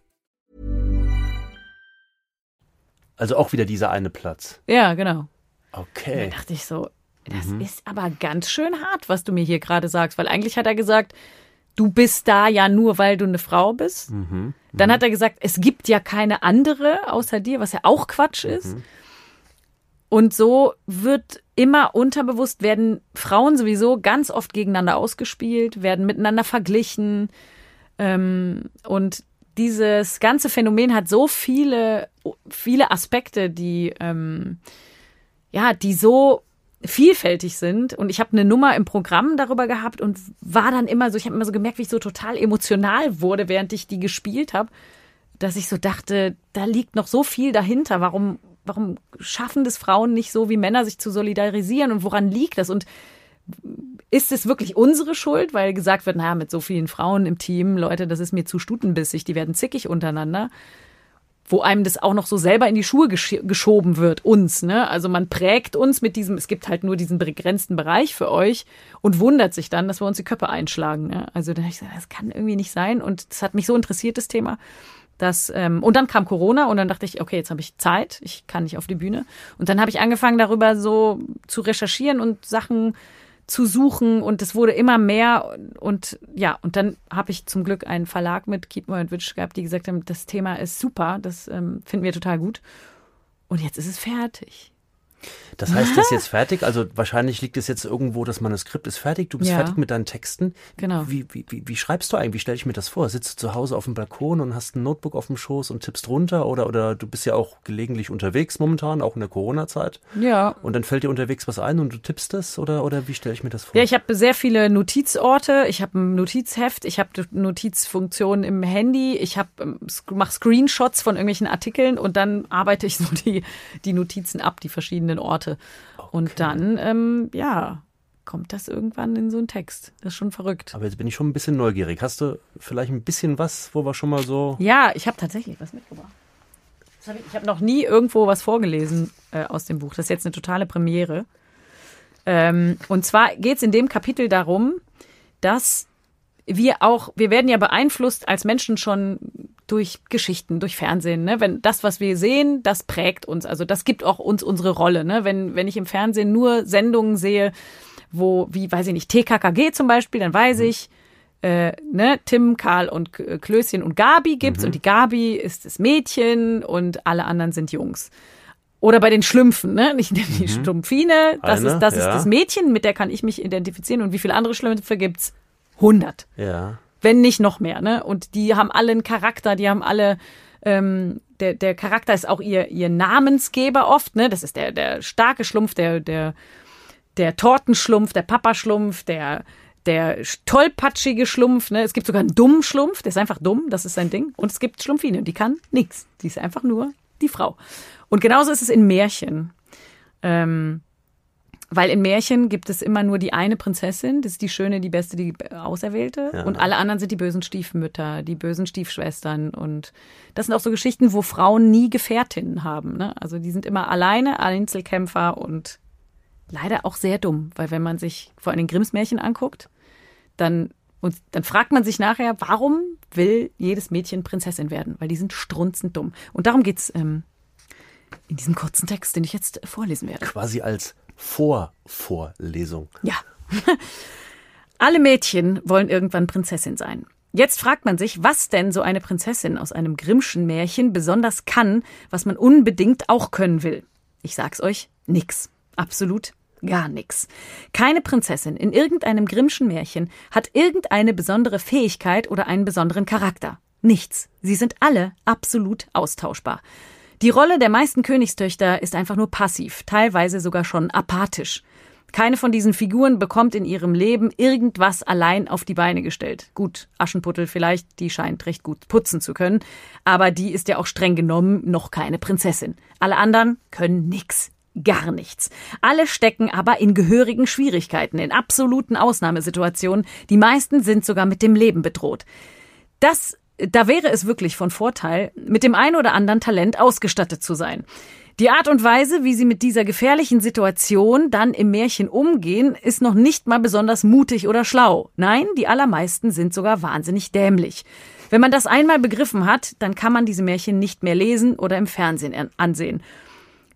Also auch wieder dieser eine Platz. Ja, genau. Okay. Da dachte ich so, das ist aber ganz schön hart, was du mir hier gerade sagst, weil eigentlich hat er gesagt, du bist da ja nur, weil du eine Frau bist. Dann hat er gesagt, es gibt ja keine andere außer dir, was ja auch Quatsch ist. Und so wird immer unterbewusst werden Frauen sowieso ganz oft gegeneinander ausgespielt, werden miteinander verglichen. Ähm, und dieses ganze Phänomen hat so viele, viele Aspekte, die, ähm, ja, die so vielfältig sind. Und ich habe eine Nummer im Programm darüber gehabt und war dann immer so, ich habe immer so gemerkt, wie ich so total emotional wurde, während ich die gespielt habe, dass ich so dachte, da liegt noch so viel dahinter. Warum, warum schaffen das Frauen nicht so wie Männer, sich zu solidarisieren und woran liegt das? Und ist es wirklich unsere Schuld, weil gesagt wird, naja, mit so vielen Frauen im Team, Leute, das ist mir zu stutenbissig, die werden zickig untereinander wo einem das auch noch so selber in die Schuhe gesch geschoben wird, uns. Ne? Also man prägt uns mit diesem, es gibt halt nur diesen begrenzten Bereich für euch und wundert sich dann, dass wir uns die Köpfe einschlagen. Ne? Also da habe ich gesagt, das kann irgendwie nicht sein. Und das hat mich so interessiert, das Thema. Dass, ähm, und dann kam Corona und dann dachte ich, okay, jetzt habe ich Zeit, ich kann nicht auf die Bühne. Und dann habe ich angefangen, darüber so zu recherchieren und Sachen zu suchen und es wurde immer mehr und ja, und dann habe ich zum Glück einen Verlag mit Keep More Witch gehabt, die gesagt haben, das Thema ist super, das ähm, finden wir total gut. Und jetzt ist es fertig. Das heißt, das ist jetzt fertig. Also wahrscheinlich liegt es jetzt irgendwo, das Manuskript ist fertig. Du bist Ja. fertig mit deinen Texten. Genau. Wie, wie, wie, wie schreibst du eigentlich? Wie stelle ich mir das vor? Sitzt du zu Hause auf dem Balkon und hast ein Notebook auf dem Schoß und tippst runter? Oder, oder du bist ja auch gelegentlich unterwegs momentan, auch in der Corona-Zeit. Ja. Und dann fällt dir unterwegs was ein und du tippst es? Oder, oder wie stelle ich mir das vor? Ja, ich habe sehr viele Notizorte. Ich habe ein Notizheft. Ich habe Notizfunktionen im Handy. Ich habe mache Screenshots von irgendwelchen Artikeln und dann arbeite ich so die die Notizen ab, die verschiedenen Orte. Und dann ähm, ja kommt das irgendwann in so einen Text. Das ist schon verrückt. Aber jetzt bin ich schon ein bisschen neugierig. Hast du vielleicht ein bisschen was, wo wir schon mal so. Ja, ich habe tatsächlich was mitgebracht. Hab ich ich habe noch nie irgendwo was vorgelesen äh, aus dem Buch. Das ist jetzt eine totale Premiere. Ähm, und zwar geht es in dem Kapitel darum, dass wir auch, wir werden ja beeinflusst als Menschen schon durch Geschichten, durch Fernsehen. Ne? Wenn das, was wir sehen, das prägt uns. Also das gibt auch uns unsere Rolle. Ne? Wenn, wenn ich im Fernsehen nur Sendungen sehe, wo, wie weiß ich nicht, TKKG zum Beispiel, dann weiß ich, äh, ne, Tim, Karl und K- Klößchen und Gabi gibt's und die Gabi ist das Mädchen und alle anderen sind Jungs. Oder bei den Schlümpfen, ne? Nicht die Stumpfine, das Eine, ist das ja. ist das Mädchen, mit der kann ich mich identifizieren und wie viele andere Schlümpfe gibt's? 100 Ja. Wenn nicht noch mehr, ne? Und die haben alle einen Charakter, die haben alle, ähm, der, der Charakter ist auch ihr, ihr Namensgeber oft, ne? Das ist der, der starke Schlumpf, der, der, der Tortenschlumpf, der Papaschlumpf, der, der tollpatschige Schlumpf, ne? Es gibt sogar einen dummen Schlumpf, der ist einfach dumm, das ist sein Ding. Und es gibt Schlumpfine, die kann nix. Die ist einfach nur die Frau. Und genauso ist es in Märchen. Ähm, weil in Märchen gibt es immer nur die eine Prinzessin, das ist die Schöne, die Beste, die Auserwählte. Ja. Und alle anderen sind die bösen Stiefmütter, die bösen Stiefschwestern. Und das sind auch so Geschichten, wo Frauen nie Gefährtinnen haben. Ne? Also die sind immer alleine, Einzelkämpfer und leider auch sehr dumm. Weil wenn man sich vor allem Grimms Märchen anguckt, dann, und dann fragt man sich nachher, warum will jedes Mädchen Prinzessin werden? Weil die sind strunzend dumm. Und darum geht's ähm, in diesem kurzen Text, den ich jetzt vorlesen werde. Quasi als Vorvorlesung. Ja. Alle Mädchen wollen irgendwann Prinzessin sein. Jetzt fragt man sich, was denn so eine Prinzessin aus einem Grimmschen Märchen besonders kann, was man unbedingt auch können will. Ich sag's euch, nix. Absolut gar nix. Keine Prinzessin in irgendeinem Grimmschen Märchen hat irgendeine besondere Fähigkeit oder einen besonderen Charakter. Nichts. Sie sind alle absolut austauschbar. Die Rolle der meisten Königstöchter ist einfach nur passiv, teilweise sogar schon apathisch. Keine von diesen Figuren bekommt in ihrem Leben irgendwas allein auf die Beine gestellt. Gut, Aschenputtel vielleicht, die scheint recht gut putzen zu können, aber die ist ja auch streng genommen noch keine Prinzessin. Alle anderen können nix. Gar nichts. Alle stecken aber in gehörigen Schwierigkeiten, in absoluten Ausnahmesituationen. Die meisten sind sogar mit dem Leben bedroht. Das, da wäre es wirklich von Vorteil, mit dem ein oder anderen Talent ausgestattet zu sein. Die Art und Weise, wie sie mit dieser gefährlichen Situation dann im Märchen umgehen, ist noch nicht mal besonders mutig oder schlau. Nein, die allermeisten sind sogar wahnsinnig dämlich. Wenn man das einmal begriffen hat, dann kann man diese Märchen nicht mehr lesen oder im Fernsehen ansehen.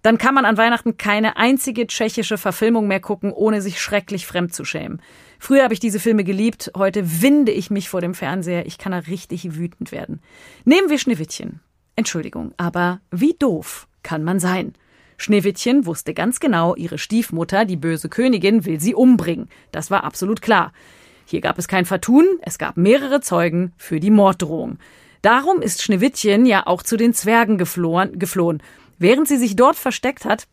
Dann kann man an Weihnachten keine einzige tschechische Verfilmung mehr gucken, ohne sich schrecklich fremd zu schämen. Früher habe ich diese Filme geliebt, heute winde ich mich vor dem Fernseher, ich kann da richtig wütend werden. Nehmen wir Schneewittchen. Entschuldigung, aber wie doof kann man sein? Schneewittchen wusste ganz genau, ihre Stiefmutter, die böse Königin, will sie umbringen. Das war absolut klar. Hier gab es kein Vertun, es gab mehrere Zeugen für die Morddrohung. Darum ist Schneewittchen ja auch zu den Zwergen geflohen, geflohen. Während sie sich dort versteckt hat,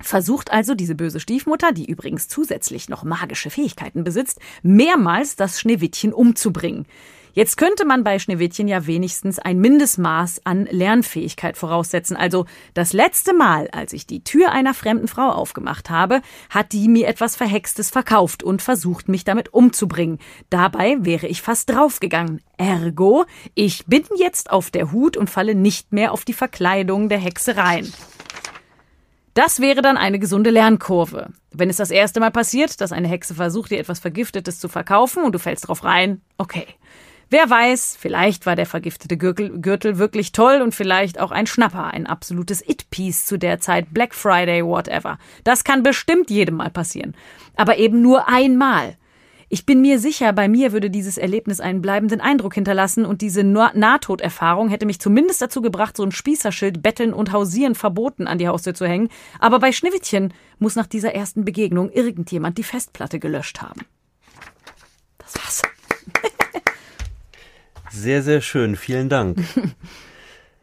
versucht also diese böse Stiefmutter, die übrigens zusätzlich noch magische Fähigkeiten besitzt, mehrmals das Schneewittchen umzubringen. Jetzt könnte man bei Schneewittchen ja wenigstens ein Mindestmaß an Lernfähigkeit voraussetzen. Also das letzte Mal, als ich die Tür einer fremden Frau aufgemacht habe, hat die mir etwas Verhextes verkauft und versucht, mich damit umzubringen. Dabei wäre ich fast draufgegangen. Ergo, ich bin jetzt auf der Hut und falle nicht mehr auf die Verkleidung der Hexe rein. Das wäre dann eine gesunde Lernkurve. Wenn es das erste Mal passiert, dass eine Hexe versucht, dir etwas Vergiftetes zu verkaufen und du fällst drauf rein, okay. Wer weiß, vielleicht war der vergiftete Gürtel, Gürtel wirklich toll und vielleicht auch ein Schnapper, ein absolutes It-Piece zu der Zeit, Black Friday, whatever. Das kann bestimmt jedem mal passieren. Aber eben nur einmal. Ich bin mir sicher, bei mir würde dieses Erlebnis einen bleibenden Eindruck hinterlassen und diese Nahtoderfahrung hätte mich zumindest dazu gebracht, so ein Spießerschild Betteln und Hausieren verboten an die Haustür zu hängen. Aber bei Schneewittchen muss nach dieser ersten Begegnung irgendjemand die Festplatte gelöscht haben. Das war's. Sehr, sehr schön. Vielen Dank.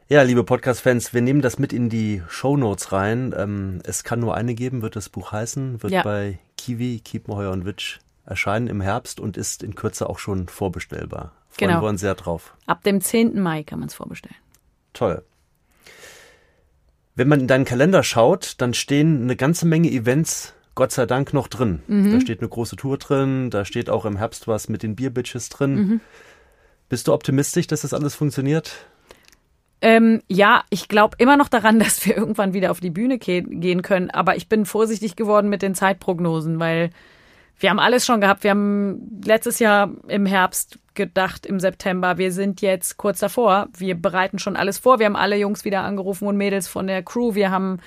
Ja, liebe Podcast-Fans, wir nehmen das mit in die Show Notes rein. Ähm, es kann nur eine geben, wird das Buch heißen, wird ja. bei Kiwi, Kiepenheuer und Witsch erscheinen im Herbst und ist in Kürze auch schon vorbestellbar. Freuen genau. wir uns sehr drauf. Ab dem 10. Mai kann man es vorbestellen. Toll. Wenn man in deinen Kalender schaut, dann stehen eine ganze Menge Events Gott sei Dank noch drin. Mhm. Da steht eine große Tour drin, da steht auch im Herbst was mit den Bierbitches drin. Mhm. Bist du optimistisch, dass das alles funktioniert? Ähm, ja, ich glaube immer noch daran, dass wir irgendwann wieder auf die Bühne gehen können. Aber ich bin vorsichtig geworden mit den Zeitprognosen, weil wir haben alles schon gehabt. Wir haben letztes Jahr im Herbst gedacht, im September, wir sind jetzt kurz davor. Wir bereiten schon alles vor. Wir haben alle Jungs wieder angerufen und Mädels von der Crew. Wir haben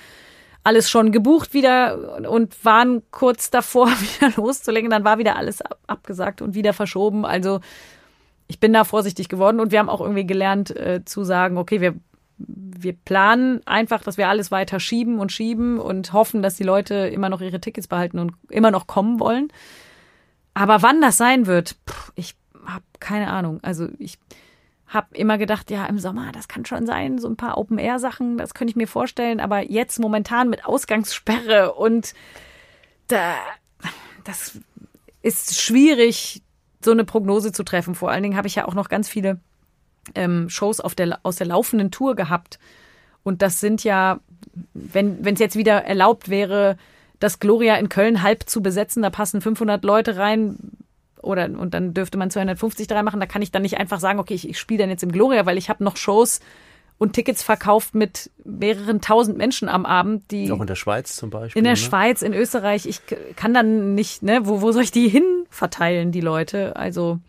alles schon gebucht wieder und waren kurz davor, wieder loszulegen. Dann war wieder alles abgesagt und wieder verschoben. Also ich bin da vorsichtig geworden und wir haben auch irgendwie gelernt äh, zu sagen, okay, wir, wir planen einfach, dass wir alles weiter schieben und schieben und hoffen, dass die Leute immer noch ihre Tickets behalten und immer noch kommen wollen. Aber wann das sein wird, pff, ich habe keine Ahnung. Also ich habe immer gedacht, ja, im Sommer, das kann schon sein, so ein paar Open-Air-Sachen, das könnte ich mir vorstellen. Aber jetzt momentan mit Ausgangssperre und da, das ist schwierig, so eine Prognose zu treffen. Vor allen Dingen habe ich ja auch noch ganz viele ähm, Shows auf der, aus der laufenden Tour gehabt. Und das sind ja, wenn es jetzt wieder erlaubt wäre, das Gloria in Köln halb zu besetzen, da passen 500 Leute rein, oder und dann dürfte man 250 drei machen. Da kann ich dann nicht einfach sagen, okay, ich, ich spiele dann jetzt im Gloria, weil ich habe noch Shows und Tickets verkauft mit mehreren tausend Menschen am Abend, die auch in der Schweiz zum Beispiel. In der ne? Schweiz, in Österreich. Ich kann dann nicht, ne, wo, wo soll ich die hin verteilen, die Leute. Also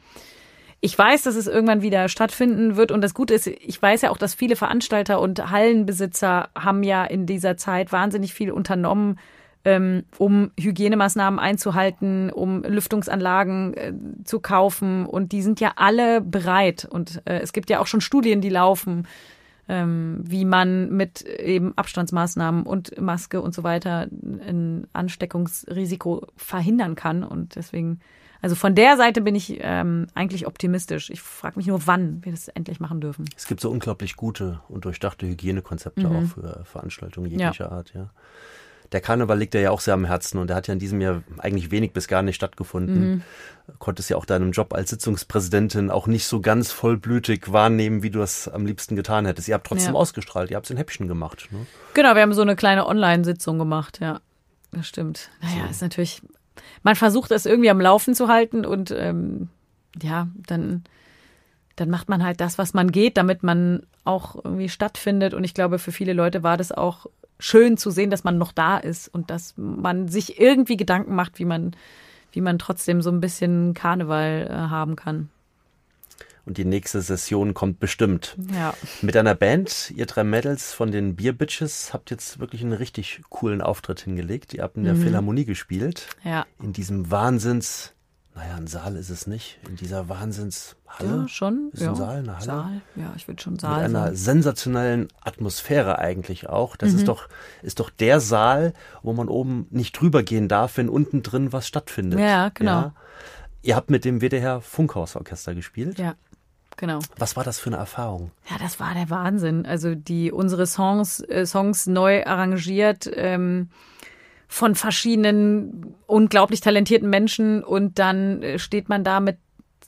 ich weiß, dass es irgendwann wieder stattfinden wird. Und das Gute ist, ich weiß ja auch, dass viele Veranstalter und Hallenbesitzer haben ja in dieser Zeit wahnsinnig viel unternommen, ähm, um Hygienemaßnahmen einzuhalten, um Lüftungsanlagen äh, zu kaufen. Und die sind ja alle bereit. Und äh, es gibt ja auch schon Studien, die laufen ähm, wie man mit eben Abstandsmaßnahmen und Maske und so weiter ein Ansteckungsrisiko verhindern kann. Und deswegen, also von der Seite bin ich ähm, eigentlich optimistisch. Ich frage mich nur, wann wir das endlich machen dürfen. Es gibt so unglaublich gute und durchdachte Hygienekonzepte mhm. auch für Veranstaltungen jeglicher ja. Art, ja der Karneval liegt ja auch sehr am Herzen und der hat ja in diesem Jahr eigentlich wenig bis gar nicht stattgefunden. Mhm. Konntest ja auch deinem Job als Sitzungspräsidentin auch nicht so ganz vollblütig wahrnehmen, wie du das am liebsten getan hättest. Ihr habt trotzdem ja. ausgestrahlt, ihr habt es in Häppchen gemacht. Ne? Genau, wir haben so eine kleine Online-Sitzung gemacht, ja. Das stimmt. Naja, so. ist natürlich, man versucht das irgendwie am Laufen zu halten und ähm, ja, dann dann macht man halt das, was man geht, damit man auch irgendwie stattfindet. Und ich glaube, für viele Leute war das auch schön zu sehen, dass man noch da ist und dass man sich irgendwie Gedanken macht, wie man, wie man trotzdem so ein bisschen Karneval äh, haben kann. Und die nächste Session kommt bestimmt. Ja. Mit einer Band, ihr drei Mädels von den Beer Bitches, habt jetzt wirklich einen richtig coolen Auftritt hingelegt. Ihr habt in der Mhm. Philharmonie gespielt. Ja. In diesem Wahnsinns, naja, ein Saal ist es nicht, in dieser Wahnsinnshalle. Ja, schon. Ist ja. ein Saal, eine Halle? Saal, ja, ich würde schon Mit Saal einer sagen. sensationellen Atmosphäre eigentlich auch. Das Mhm. ist doch, ist doch der Saal, wo man oben nicht drüber gehen darf, wenn unten drin was stattfindet. Ja, genau. Ihr habt mit dem WDR Funkhausorchester gespielt. Ja, genau. Was war das für eine Erfahrung? Ja, das war der Wahnsinn. Also die unsere Songs, äh, Songs neu arrangiert ähm, von verschiedenen unglaublich talentierten Menschen und dann äh, steht man da mit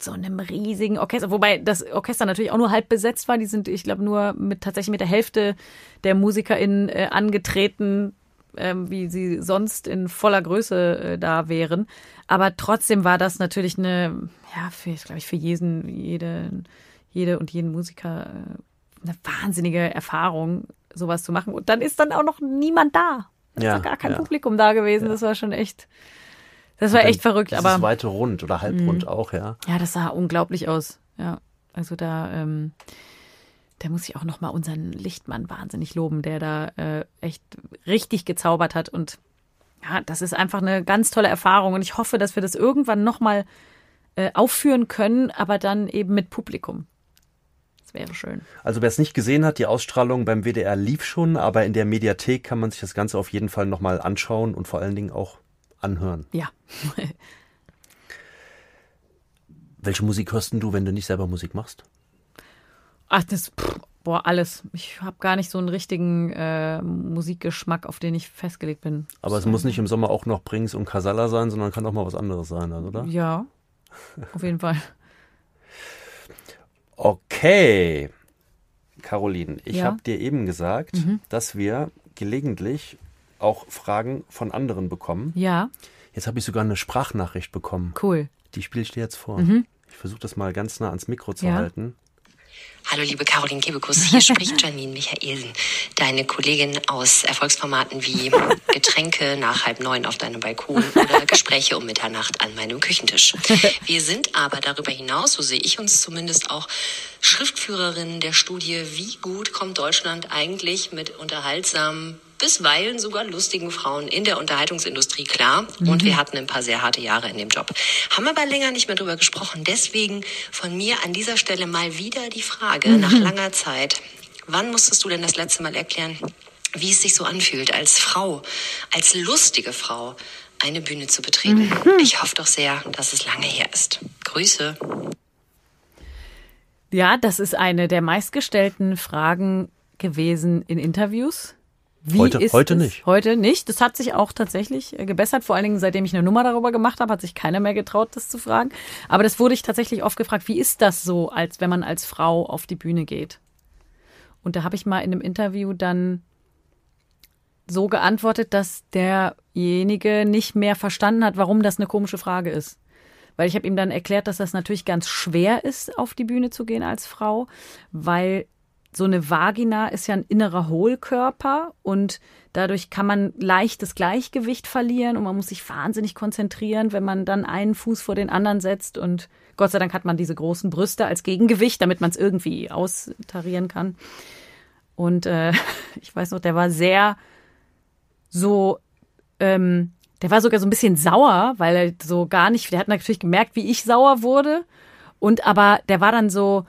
so einem riesigen Orchester, wobei das Orchester natürlich auch nur halb besetzt war. Die sind, ich glaube, nur mit tatsächlich mit der Hälfte der MusikerInnen äh, angetreten, ähm, wie sie sonst in voller Größe äh, da wären. Aber trotzdem war das natürlich eine, ja, für, glaube ich, für jeden, jede, jede und jeden Musiker äh, eine wahnsinnige Erfahrung, sowas zu machen. Und dann ist dann auch noch niemand da. Da Ja, ist gar kein ja. Publikum da gewesen. Das war schon echt, das war echt verrückt. Aber weite Rund oder Halbrund auch, ja. ja, das sah unglaublich aus. Ja, also da, ähm, da muss ich auch noch mal unseren Lichtmann wahnsinnig loben, der da äh, echt richtig gezaubert hat und ja, das ist einfach eine ganz tolle Erfahrung und ich hoffe, dass wir das irgendwann noch mal äh, aufführen können, aber dann eben mit Publikum. Das wäre schön. Also wer es nicht gesehen hat, die Ausstrahlung beim WDR lief schon, aber in der Mediathek kann man sich das Ganze auf jeden Fall nochmal anschauen und vor allen Dingen auch anhören. Ja. Welche Musik hörst denn du, wenn du nicht selber Musik machst? Ach, das, pff, boah, alles. Ich habe gar nicht so einen richtigen äh, Musikgeschmack, auf den ich festgelegt bin. Aber es muss nicht im Sommer auch noch Brings und Casalla sein, sondern kann auch mal was anderes sein, oder? Ja, auf jeden Fall. Okay. Caroline, ich Ja. habe dir eben gesagt, dass wir gelegentlich auch Fragen von anderen bekommen. Ja, Jetzt habe ich sogar eine Sprachnachricht bekommen. cool. Die spiele ich dir jetzt vor. Ich versuche das mal ganz nah ans Mikro zu Ja. halten. Hallo liebe Caroline Kebekus, hier spricht Janine Michaelsen, deine Kollegin aus Erfolgsformaten wie Getränke nach halb neun auf deinem Balkon oder Gespräche um Mitternacht an meinem Küchentisch. Wir sind aber darüber hinaus, so sehe ich uns zumindest auch, Schriftführerinnen der Studie, wie gut kommt Deutschland eigentlich mit unterhaltsamen bisweilen sogar lustigen Frauen in der Unterhaltungsindustrie klar. Und wir hatten ein paar sehr harte Jahre in dem Job. Haben aber länger nicht mehr drüber gesprochen. Deswegen von mir an dieser Stelle mal wieder die Frage nach langer Zeit. Wann musstest du denn das letzte Mal erklären, wie es sich so anfühlt, als Frau, als lustige Frau, eine Bühne zu betreten? Ich hoffe doch sehr, dass es lange her ist. Grüße. Ja, das ist eine der meistgestellten Fragen gewesen in Interviews. Wie Heute- ist heute es? nicht. Heute nicht. Das hat sich auch tatsächlich äh, gebessert. Vor allen Dingen, seitdem ich eine Nummer darüber gemacht habe, hat sich keiner mehr getraut, das zu fragen. Aber das wurde ich tatsächlich oft gefragt. Wie ist das so, als wenn man als Frau auf die Bühne geht? Und da habe ich mal in einem Interview dann so geantwortet, dass derjenige nicht mehr verstanden hat, warum das eine komische Frage ist. Weil ich habe ihm dann erklärt, dass das natürlich ganz schwer ist, auf die Bühne zu gehen als Frau, weil so eine Vagina ist ja ein innerer Hohlkörper und dadurch kann man leicht das Gleichgewicht verlieren und man muss sich wahnsinnig konzentrieren, wenn man dann einen Fuß vor den anderen setzt und Gott sei Dank hat man diese großen Brüste als Gegengewicht, damit man es irgendwie austarieren kann. Und äh, ich weiß noch, der war sehr so, ähm, der war sogar so ein bisschen sauer, weil er so gar nicht, der hat natürlich gemerkt, wie ich sauer wurde. Und aber der war dann so,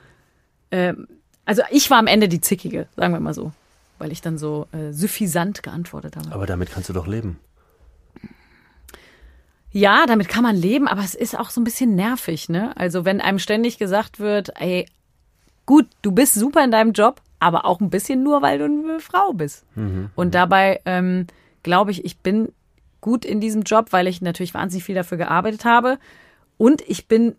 ähm, also ich war am Ende die Zickige, sagen wir mal so, weil ich dann so äh, suffisant geantwortet habe. Aber damit kannst du doch leben. Ja, damit kann man leben, aber es ist auch so ein bisschen nervig, ne? Also wenn einem ständig gesagt wird, ey, gut, du bist super in deinem Job, aber auch ein bisschen nur, weil du eine Frau bist. Und dabei ähm, glaube ich, ich bin gut in diesem Job, weil ich natürlich wahnsinnig viel dafür gearbeitet habe. Und ich bin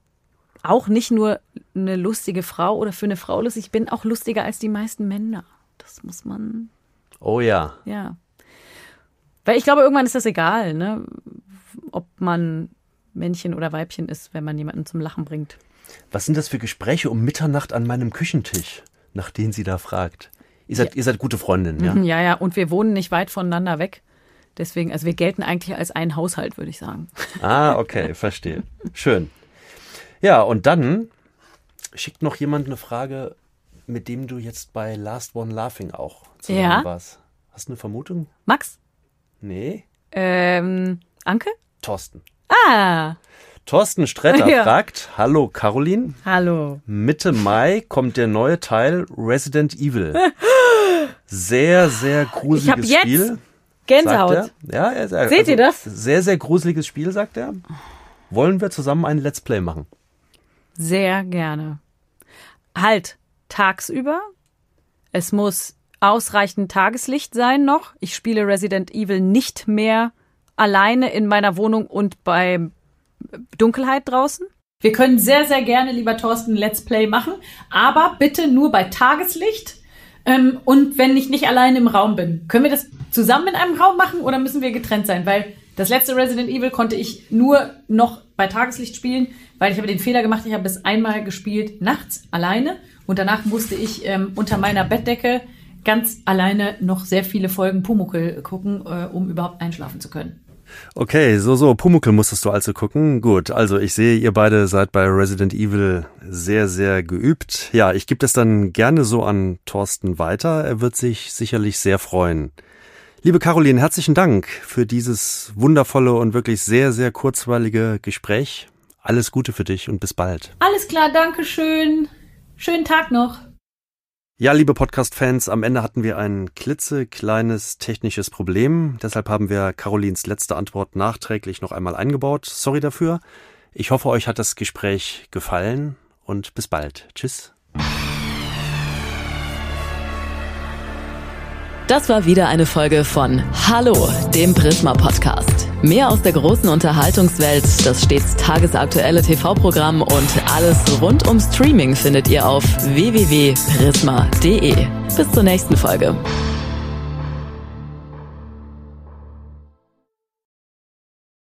auch nicht nur eine lustige Frau oder für eine Frau lustig, ich bin auch lustiger als die meisten Männer. Das muss man Oh ja. ja. Weil ich glaube, irgendwann ist das egal, ne? Ob man Männchen oder Weibchen ist, wenn man jemanden zum Lachen bringt. Was sind das für Gespräche um Mitternacht an meinem Küchentisch, nach denen sie da fragt? Ihr seid, ihr seid gute Freundinnen, ja? Ja, ja, und wir wohnen nicht weit voneinander weg. Deswegen, also wir gelten eigentlich als ein Haushalt, würde ich sagen. Ah, okay, verstehe. Schön. Ja, und dann schickt noch jemand eine Frage, mit dem du jetzt bei Last One Laughing auch zusammen Ja. warst. Hast du eine Vermutung? Max? Nee. Ähm, Anke? Thorsten. Ah, Thorsten Stretter Ja. fragt, hallo Caroline, hallo. Mitte Mai kommt der neue Teil Resident Evil. Sehr, sehr gruseliges Ich hab jetzt Spiel. Gänsehaut. er. Ja, er Seht ihr das? Sehr, sehr gruseliges Spiel, sagt er. Wollen wir zusammen ein Let's Play machen? Sehr gerne. Halt, tagsüber. Es muss ausreichend Tageslicht sein noch. Ich spiele Resident Evil nicht mehr alleine in meiner Wohnung und bei Dunkelheit draußen. Wir können sehr, sehr gerne, lieber Thorsten, Let's Play machen, aber bitte nur bei Tageslicht ähm, und wenn ich nicht alleine im Raum bin. Können wir das zusammen in einem Raum machen oder müssen wir getrennt sein? Weil das letzte Resident Evil konnte ich nur noch bei Tageslicht spielen, weil ich habe den Fehler gemacht, ich habe es einmal gespielt nachts alleine und danach musste ich ähm, unter meiner Bettdecke ganz alleine noch sehr viele Folgen Pumuckel gucken, äh, um überhaupt einschlafen zu können. Okay, so, so, Pumuckel musstest du also gucken. Gut, also ich sehe, ihr beide seid bei Resident Evil sehr, sehr geübt. Ja, ich gebe das dann gerne so an Thorsten weiter. Er wird sich sicherlich sehr freuen. Liebe Caroline, herzlichen Dank für dieses wundervolle und wirklich sehr, sehr kurzweilige Gespräch. Alles Gute für dich und bis bald. Alles klar, danke schön. Schönen Tag noch. Ja, liebe Podcast-Fans, am Ende hatten wir ein klitzekleines technisches Problem. Deshalb haben wir Carolins letzte Antwort nachträglich noch einmal eingebaut. Sorry dafür. Ich hoffe, euch hat das Gespräch gefallen und bis bald. Tschüss. Das war wieder eine Folge von Hallo, dem Prisma Podcast. Mehr aus der großen Unterhaltungswelt, das stets tagesaktuelle TV-Programm und alles rund um Streaming findet ihr auf www.prisma.de. Bis zur nächsten Folge.